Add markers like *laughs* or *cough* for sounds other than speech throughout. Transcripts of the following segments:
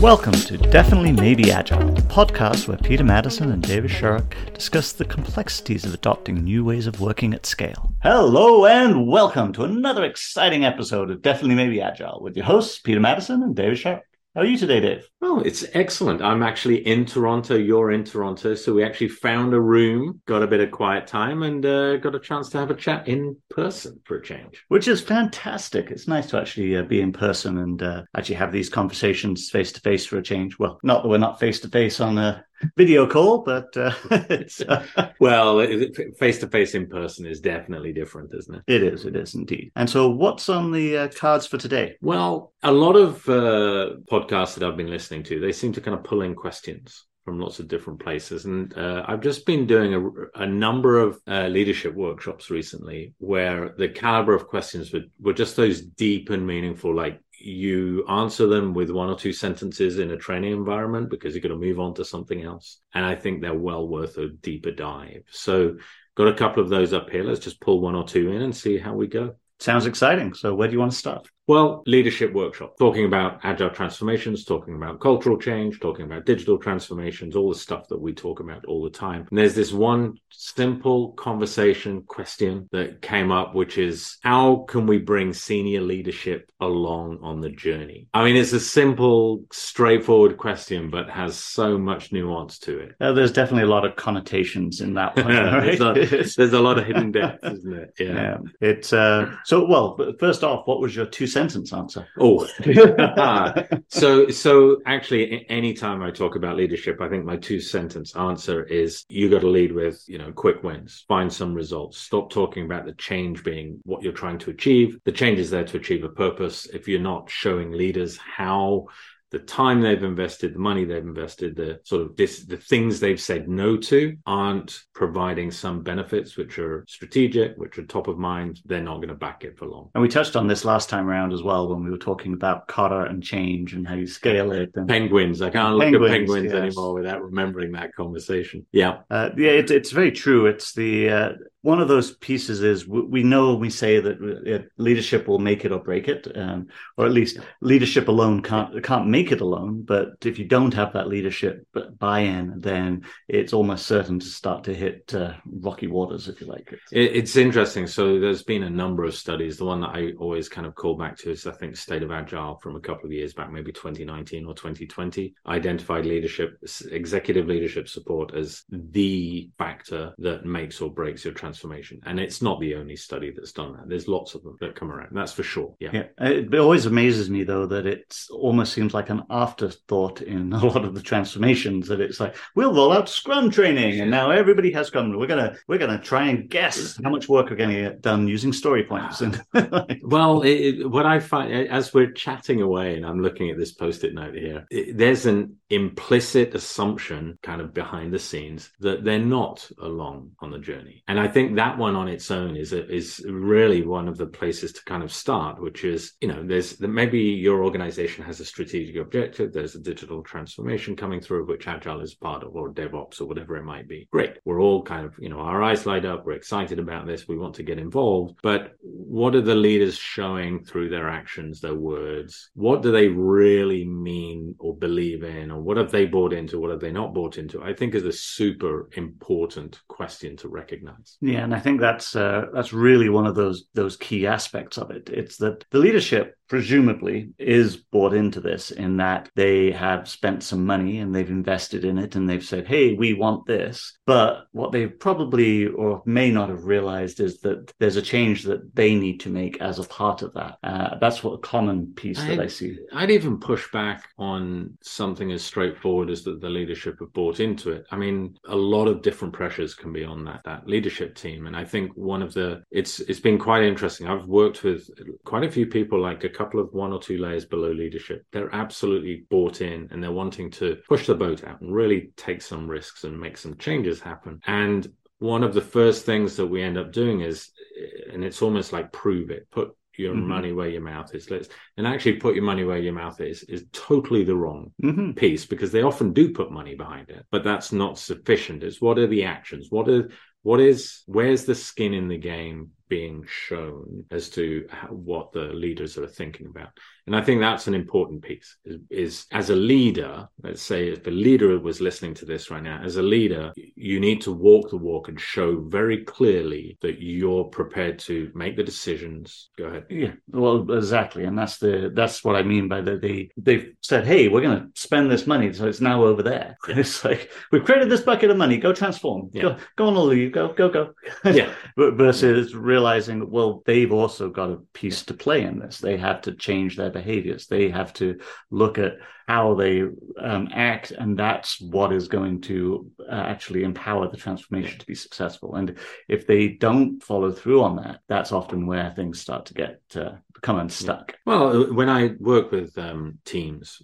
Welcome to Definitely Maybe Agile, the podcast where Peter Maddison and David Sharrock discuss the complexities of adopting new ways of working at scale. Hello and welcome to another exciting episode of Definitely Maybe Agile with your hosts, Peter Maddison and David Sharrock. How are you today, Dave? Oh, it's excellent. I'm actually in Toronto. You're in Toronto. So we actually found a room, got a bit of quiet time, and uh, got a chance to have a chat in person for a change. Which is fantastic. It's nice to actually uh, be in person and uh, actually have these conversations face to face for a change. Well, not that we're not face to face on a video call, but uh, *laughs* it's uh, *laughs* well, face to face in person is definitely different, isn't it? It is. It is indeed. And so, what's on the uh, cards for today? Well, a lot of uh, podcasts that I've been listening to, they seem to kind of pull in questions from lots of different places. And uh, I've just been doing a, a number of uh, leadership workshops recently where the caliber of questions were, were just those deep and meaningful, like you answer them with one or two sentences in a training environment because you're going to move on to something else. And I think they're well worth a deeper dive. So, got a couple of those up here. Let's just pull one or two in and see how we go. Sounds exciting. So, where do you want to start? Well, leadership workshop, talking about agile transformations, talking about cultural change, talking about digital transformations, all the stuff that we talk about all the time. And there's this one simple conversation question that came up, which is how can we bring senior leadership along on the journey? I mean, it's a simple, straightforward question, but has so much nuance to it. Uh, there's definitely a lot of connotations in that one. Right? *laughs* there's, a, *laughs* there's, a, lot of hidden depth, isn't it? Yeah. yeah. It's uh, so well. First off, what was your two sentence answer. *laughs* Oh, *laughs* so so actually, anytime I talk about leadership, I think my two sentence answer is you got to lead with you know quick wins, find some results. Stop talking about the change being what you're trying to achieve. The change is there to achieve a purpose. If you're not showing leaders how the time they've invested, the money they've invested, the sort of this, the things they've said no to aren't providing some benefits which are strategic, which are top of mind. They're not going to back it for long. And we touched on this last time around as well when we were talking about Kotter and change and how you scale it. And... Penguins. I can't penguins, look at penguins yes. anymore without remembering that conversation. Yeah. Uh, yeah, it, it's very true. It's the, uh, one of those pieces is we know we say that leadership will make it or break it, um, or at least leadership alone can't can't make it alone. But if you don't have that leadership buy-in, then it's almost certain to start to hit uh, rocky waters, if you like. It's interesting. So there's been a number of studies. The one that I always kind of call back to is I think State of Agile from a couple of years back, maybe 2019 or 2020, identified leadership, executive leadership support as the factor that makes or breaks your transformation. And it's not the only study that's done that. There's lots of them that come around. That's for sure. Yeah. yeah. Uh, it always amazes me though that it almost seems like an afterthought in *laughs* a lot of the transformations that it's like we'll roll out Scrum training and now everybody has Scrum. We're gonna we're gonna try and guess how much work we're going to get done using story points. And *laughs* well, it, what I find as we're chatting away and I'm looking at this post-it note here, it, there's an implicit assumption kind of behind the scenes that they're not along on the journey, and I think think that one on its own is a, is really one of the places to kind of start, which is you know there's maybe your organization has a strategic objective, there's a digital transformation coming through which Agile is part of, or DevOps or whatever it might be. Great, we're all kind of you know our eyes light up, we're excited about this, we want to get involved, but what are the leaders showing through their actions, their words? What do they really mean or believe in, or what have they bought into? What have they not bought into? I think is a super important question to recognize. Yeah, and I think that's uh, that's really one of those those key aspects of it. It's that the leadership presumably is bought into this in that they have spent some money and they've invested in it and they've said, hey, we want this. But what they probably or may not have realized is that there's a change that they need to make as a part of that. Uh, that's what a common piece I'd, that I see. I'd even push back on something as straightforward as that the leadership have bought into it. I mean, a lot of different pressures can be on that that leadership team. And I think one of the it's it's been quite interesting. I've worked with quite a few people like a couple of one or two layers below leadership. They're absolutely bought in and they're wanting to push the boat out and really take some risks and make some changes happen. And one of the first things that we end up doing is, and it's almost like prove it, put your mm-hmm. money where your mouth is. Let's and actually put your money where your mouth is is totally the wrong mm-hmm. piece because they often do put money behind it, but that's not sufficient. It's what are the actions? What are what is where's the skin in the game being shown as to how, what the leaders are thinking about. And I think that's an important piece is, is, as a leader, let's say if the leader was listening to this right now, as a leader, you need to walk the walk and show very clearly that you're prepared to make the decisions. Go ahead. Yeah, well, exactly. And that's the, that's what I mean by that they, they've said, Hey, we're going to spend this money. So it's now over there. Yeah. *laughs* It's like, we've created this bucket of money. Go transform. Yeah. Go, go on all of you. Go, go, go. Yeah. *laughs* Versus realizing, well, they've also got a piece to play in this. They have to change their behaviors. They have to look at how they um, act, and that's what is going to uh, actually empower the transformation to be successful. And if they don't follow through on that, that's often where things start to get uh, become unstuck. Well, when I work with um, teams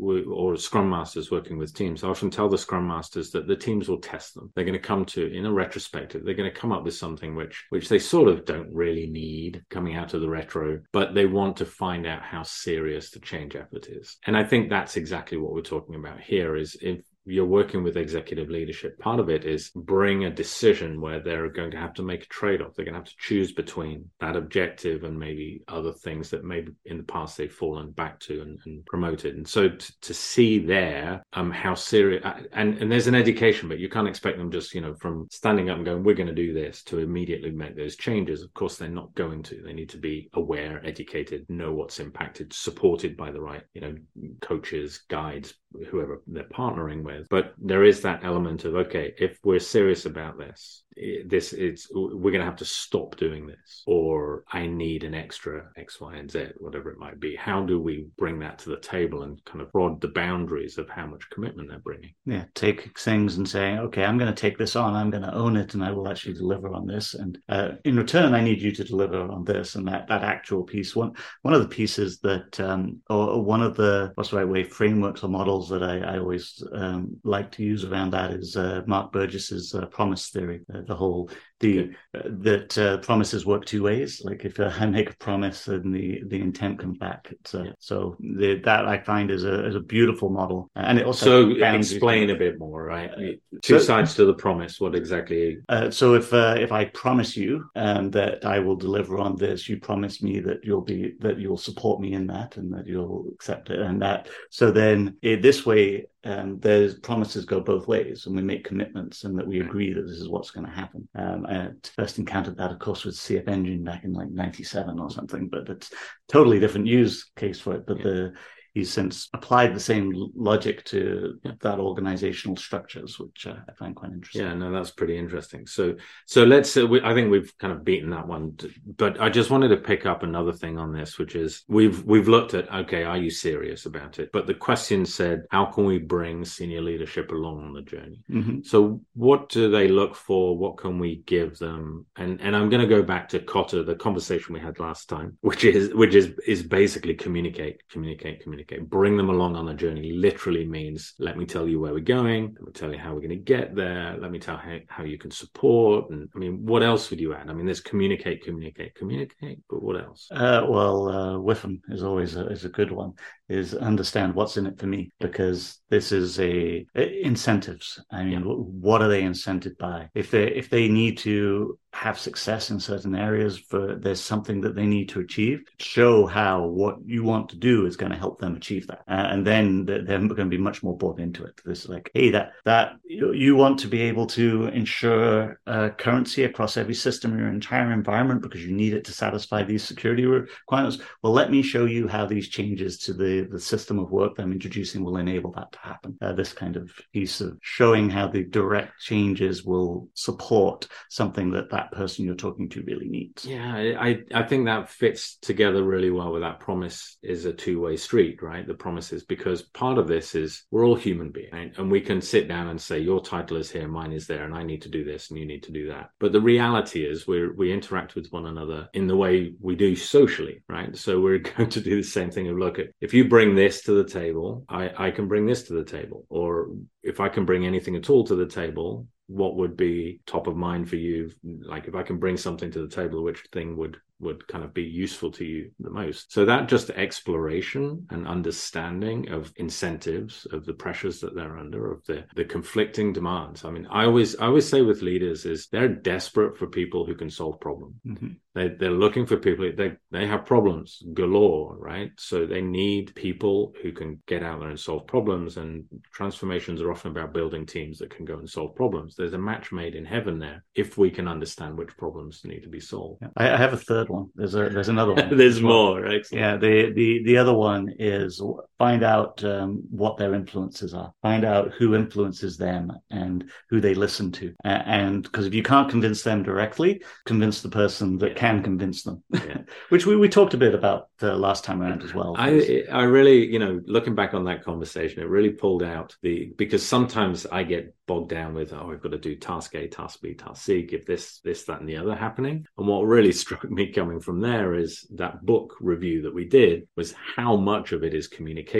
or Scrum Masters working with teams, I often tell the Scrum Masters that the teams will test them. They're going to come to, in a retrospective, they're going to come up with something which which they sort of don't really need coming out of the retro, but they want to find out how serious the change effort is. And I think that's exactly what we're talking about here. Is if you're working with executive leadership, part of it is bring a decision where they're going to have to make a trade off. They're going to have to choose between that objective and maybe other things that maybe in the past they've fallen back to and, and promoted. And so to, to see there um, how serious, and, and there's an education, but you can't expect them just, you know, from standing up and going, we're going to do this to immediately make those changes. Of course, they're not going to. They need to be aware, educated, know what's impacted, supported by the right, you know, coaches, guides, whoever they're partnering with. But there is that element of okay, if we're serious about this, this it's we're going to have to stop doing this, or I need an extra X, Y, and Z, whatever it might be. How do we bring that to the table and kind of broad the boundaries of how much commitment they're bringing? Yeah, take things and saying, okay, I'm going to take this on, I'm going to own it, and I will actually deliver on this. And uh, in return, I need you to deliver on this and that that actual piece. One one of the pieces that, um, or one of the what's the right way frameworks or models that I, I always um, like to use around that is uh, Mark Burgess's uh, promise theory. Uh, the whole the uh, that uh, promises work two ways. Like if uh, I make a promise and the the intent comes back, uh, yeah. so the, that I find is a is a beautiful model, and it also so explain a bit more, right? Uh, two so, sides to the promise. What exactly? Uh, so if if I promise you um, that I will deliver on this, you promise me that you'll be that you'll support me in that and that you'll accept it, and that so then it, this way um, there's promises go both ways and we make commitments and that we agree that this is what's going to happen. Um, I first encountered that, of course, with CFEngine back in like 97 or something, but it's totally different use case for it. But yeah. the he's since applied the same logic to that organizational structures, which uh, I find quite interesting. Yeah, no, that's pretty interesting. So, so let's. Uh, we, I think we've kind of beaten that one, but I just wanted to pick up another thing on this, which is we've we've looked at okay, are you serious about it? But the question said, how can we bring senior leadership along on the journey? Mm-hmm. So, what do they look for? What can we give them? And and I'm going to go back to Kotter, the conversation we had last time, which is which is is basically communicate, communicate, communicate communicate. Bring them along on the journey literally means let me tell you where we're going. Let me tell you how we're going to get there. Let me tell how, how you can support. And I mean, what else would you add? I mean, there's communicate, communicate, communicate, but what else? Uh, well, uh, WIIFM is always a, is a good one. Is understand what's in it for me because this is a, a incentives. I mean, yeah. what are they incented by? If they if they need to have success in certain areas for there's something that they need to achieve show how what you want to do is going to help them achieve that uh, and then they're, they're going to be much more bought into it this is like hey that that you, you want to be able to ensure uh, currency across every system in your entire environment because you need it to satisfy these security requirements well let me show you how these changes to the the system of work that i'm introducing will enable that to happen uh, this kind of piece of showing how the direct changes will support something that that person you're talking to really needs. Yeah, I, I think that fits together really well with that promise is a two way street, right? The promises, because part of this is we're all human beings right? and we can sit down and say, your title is here, mine is there, and I need to do this and you need to do that. But the reality is we we interact with one another in the way we do socially, right? So we're *laughs* going to do the same thing of look at if you bring this to the table, I, I can bring this to the table. Or if I can bring anything at all to the table, what would be top of mind for you like if i can bring something to the table which thing would would kind of be useful to you the most. So that just exploration and understanding of incentives, of the pressures that they're under, of the the conflicting demands. I mean, I always I always say with leaders is they're desperate for people who can solve problems. Mm-hmm. They they're looking for people. They they have problems galore, right? So they need people who can get out there and solve problems. And transformations are often about building teams that can go and solve problems. There's a match made in heaven there if we can understand which problems need to be solved. I, I, have a third one. There's a there's another *laughs* one. there's more. Excellent. Yeah. The the the other one is find out um, what their influences are. Find out who influences them and who they listen to. And because if you can't convince them directly, convince the person that yeah. can convince them. Yeah. *laughs* Which we, we talked a bit about the last time around as well. I I really you know looking back on that conversation, it really pulled out the because sometimes I get bogged down with oh I've got to do task A, task B, task C, give this this that and the other happening. And what really *laughs* struck me coming from there is that book review that we did was how much of it is communication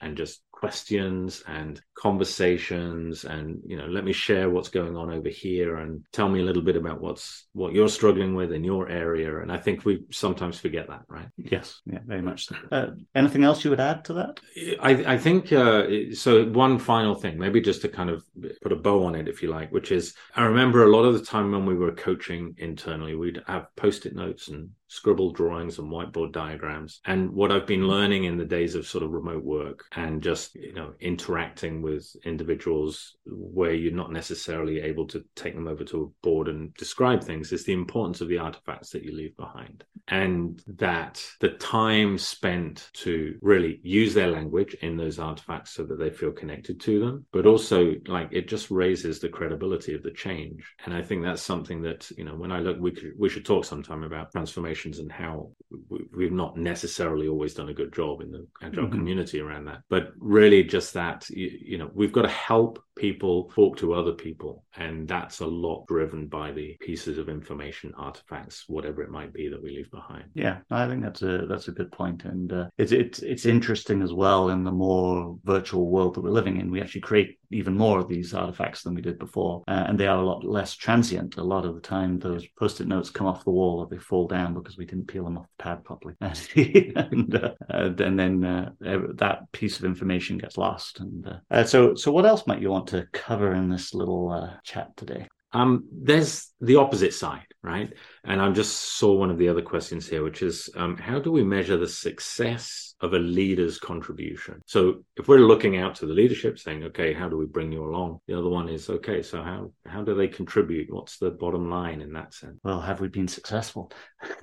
and just questions and conversations and you know let me share what's going on over here and tell me a little bit about what's what you're struggling with in your area. And i think we sometimes forget that right? Yes. Yeah very much so. Uh, anything else you would add to that? I, I think uh, so one final thing maybe just to kind of put a bow on it if you like which is i remember a lot of the time when we were coaching internally we'd have post-it notes and scribble drawings and whiteboard diagrams. And what I've been learning in the days of sort of remote work and just, you know, interacting with individuals where you're not necessarily able to take them over to a board and describe things is the importance of the artifacts that you leave behind. And that the time spent to really use their language in those artifacts so that they feel connected to them, but also like it just raises the credibility of the change. And I think that's something that, you know, when I look, we, could, we should talk sometime about transformations and how we've not necessarily always done a good job in the agile mm-hmm. community around that but really just that you, you, know we've got to help people talk to other people and that's a lot driven by the pieces of information artifacts whatever it might be that we leave behind. Yeah i think that's a that's a good point and uh, it's it's it's interesting as well in the more virtual world that we're living in. We actually create even more of these artifacts than we did before uh, and they are a lot less transient. A lot of the time those post-it notes come off the wall or they fall down because we didn't peel them off the pad properly. *laughs* And, uh, and then uh, that piece of information gets lost and uh, uh, so so what else might you want want to cover in this little uh, chat today? Um, there's the opposite side, right? And I just saw one of the other questions here, which is um, how do we measure the success of a leader's contribution? So if we're looking out to the leadership saying, okay, how do we bring you along? The other one is, okay, so how, how do they contribute? What's the bottom line in that sense? Well, have we been successful? *laughs* *laughs*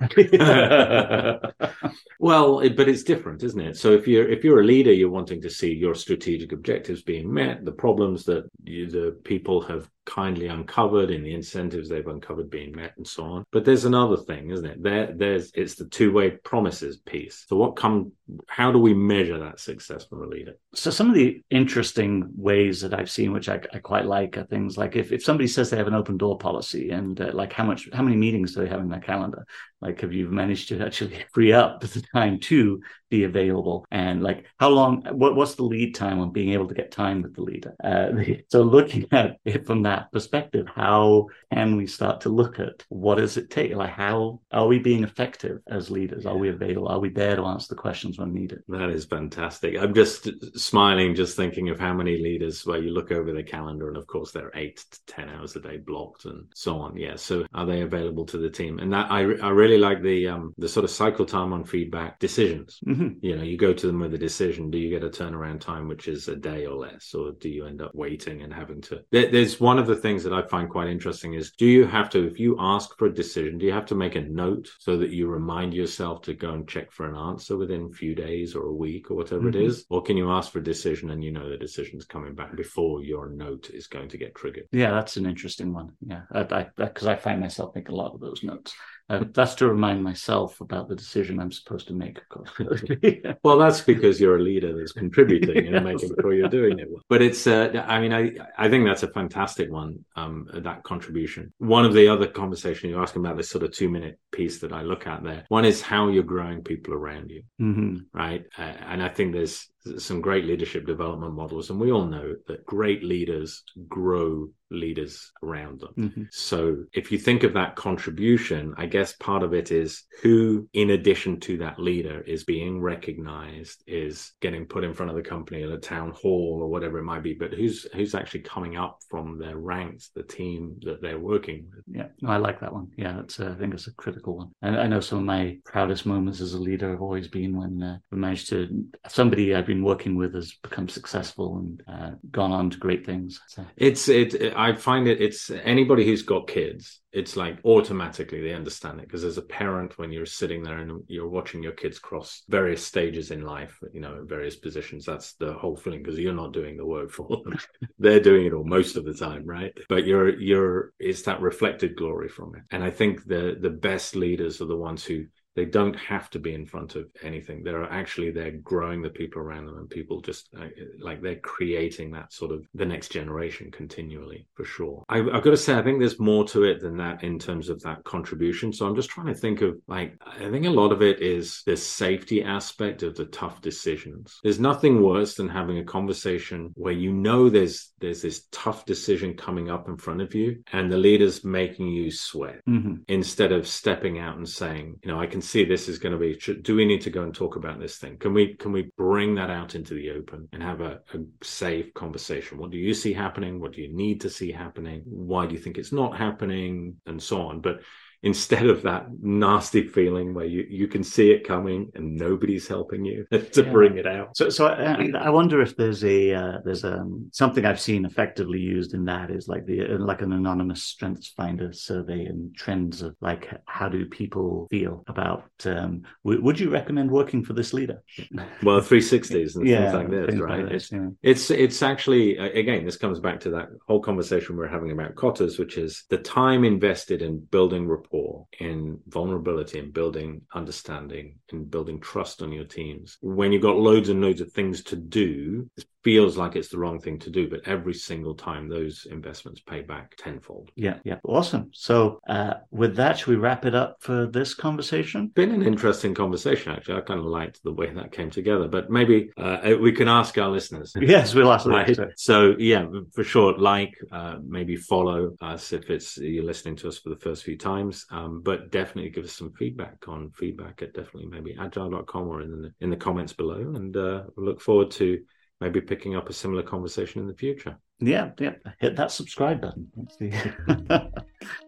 well, it, but it's different, isn't it? So if you're, if you're a leader, you're wanting to see your strategic objectives being met, the problems that you, the people have kindly uncovered in the incentives they've uncovered being met and so on. But there's another thing, isn't it? There, there's it's the two-way promises piece. So what come? How do we measure that success from a leader? So some of the interesting ways that I've seen, which I, I quite like, are things like if, if somebody says they have an open door policy and uh, like how much, how many meetings do they have in their calendar? Like have you managed to actually *laughs* free up the time to be available? And like how long what, what's the lead time on being able to get time with the leader? Uh, *laughs* so looking at it from that perspective how can we start to look at what does it take? Like how are we being effective as leaders? Are we available? Are we there to answer the questions when needed that is fantastic i'm just smiling just thinking of how many leaders where you look over the calendar and of course they're eight to ten hours a day blocked and so on yeah so are they available to the team and that i, I really like the um the sort of cycle time on feedback decisions mm-hmm. You know, you go to them with a decision. Do you get a turnaround time which is a day or less, or do you end up waiting and having to? There, there's one of the things that I find quite interesting is do you have to, if you ask for a decision, do you have to make a note so that you remind yourself to go and check for an answer within a few days or a week or whatever mm-hmm. it is, or can you ask for a decision and you know the decision's coming back before your note is going to get triggered? Yeah, that's an interesting one. Yeah, because I, I, I find myself making a lot of those notes. Uh, that's to remind myself about the decision I'm supposed to make, of course. *laughs* *laughs* well, that's because you're a leader that's contributing *laughs* yes. and making sure you're doing it. Well. But it's, uh, I mean, I, I think that's a fantastic one, um, that contribution. One of the other conversations you're asking about this sort of two minute piece that I look at there. One is how you're growing people around you, mm-hmm. right? Uh, and I think there's some great leadership development models, and we all know that great leaders grow leaders around them. Mm-hmm. So if you think of that contribution, I guess part of it is who, in addition to that leader, is being recognized, is getting put in front of the company at a town hall or whatever it might be, but who's who's actually coming up from their ranks, the team that they're working with. Yeah, no, I like that one. Yeah, it's uh, I think it's a critical one. And I know some of my proudest moments as a leader have always been when uh, we managed to somebody I've been working with has become successful and uh, gone on to great things. So. It's it I find it, it's anybody who's got kids, it's like automatically they understand it because as a parent, when you're sitting there and you're watching your kids cross various stages in life, you know, various positions, that's the whole feeling because you're not doing the work for them. *laughs* They're doing it all most of the time, right? But you're, you're, it's that reflected glory from it. And I think the, the best leaders are the ones who they don't have to be in front of anything. They're actually they're growing the people around them and people just uh, like they're creating that sort of the next generation continually for sure. I, have got to say i think there's more to it than that in terms of that contribution. So i'm just trying to think of like i think a lot of it is the safety aspect of the tough decisions. There's nothing worse than having a conversation where you know there's there's this tough decision coming up in front of you and the leader's making you sweat mm-hmm. instead of stepping out and saying you know i can can see this is going to be do we need to go and talk about this thing? Can we can we bring that out into the open and have a, a safe conversation? What do you see happening? What do you need to see happening? Why do you think it's not happening? And so on. But instead of that nasty feeling where you, you can see it coming and nobody's helping you *laughs* to yeah. bring it out. So, so I, I wonder if there's a uh, there's a um, something I've seen effectively used in that is like the uh, like an anonymous strengths finder survey and trends of like how do people feel about um, w- would you recommend working for this leader? *laughs* Well, 360s and yeah, things like this, things right? Like this, yeah. It's it's actually again this comes back to that whole conversation we we're having about Kotters, which is the time invested in building rapport rapport, in vulnerability, in building understanding, in building trust on your teams. When you've got loads and loads of things to do, it feels like it's the wrong thing to do, but every single time those investments pay back tenfold. Yeah, yeah, awesome. So, uh, with that, should we wrap it up for this conversation? Been an interesting conversation, actually. I kind of liked the way that came together, but maybe uh, we can ask our listeners. *laughs* Yes, we'll ask right. them. So, yeah, for sure, like, uh, maybe follow us if it's you're listening to us for the first few times, um, but definitely give us some feedback on feedback at definitely maybe agile.com or in the in the comments below, and uh, look forward to maybe picking up a similar conversation in the future. Yeah, yeah. Hit that subscribe button. *laughs*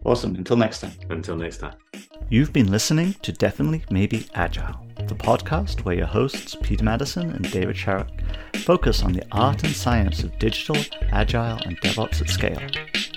awesome. Until next time. Until next time. You've been listening to Definitely Maybe Agile, the podcast where your hosts, Peter Maddison and David Sharrock, focus on the art and science of digital, agile, and DevOps at scale.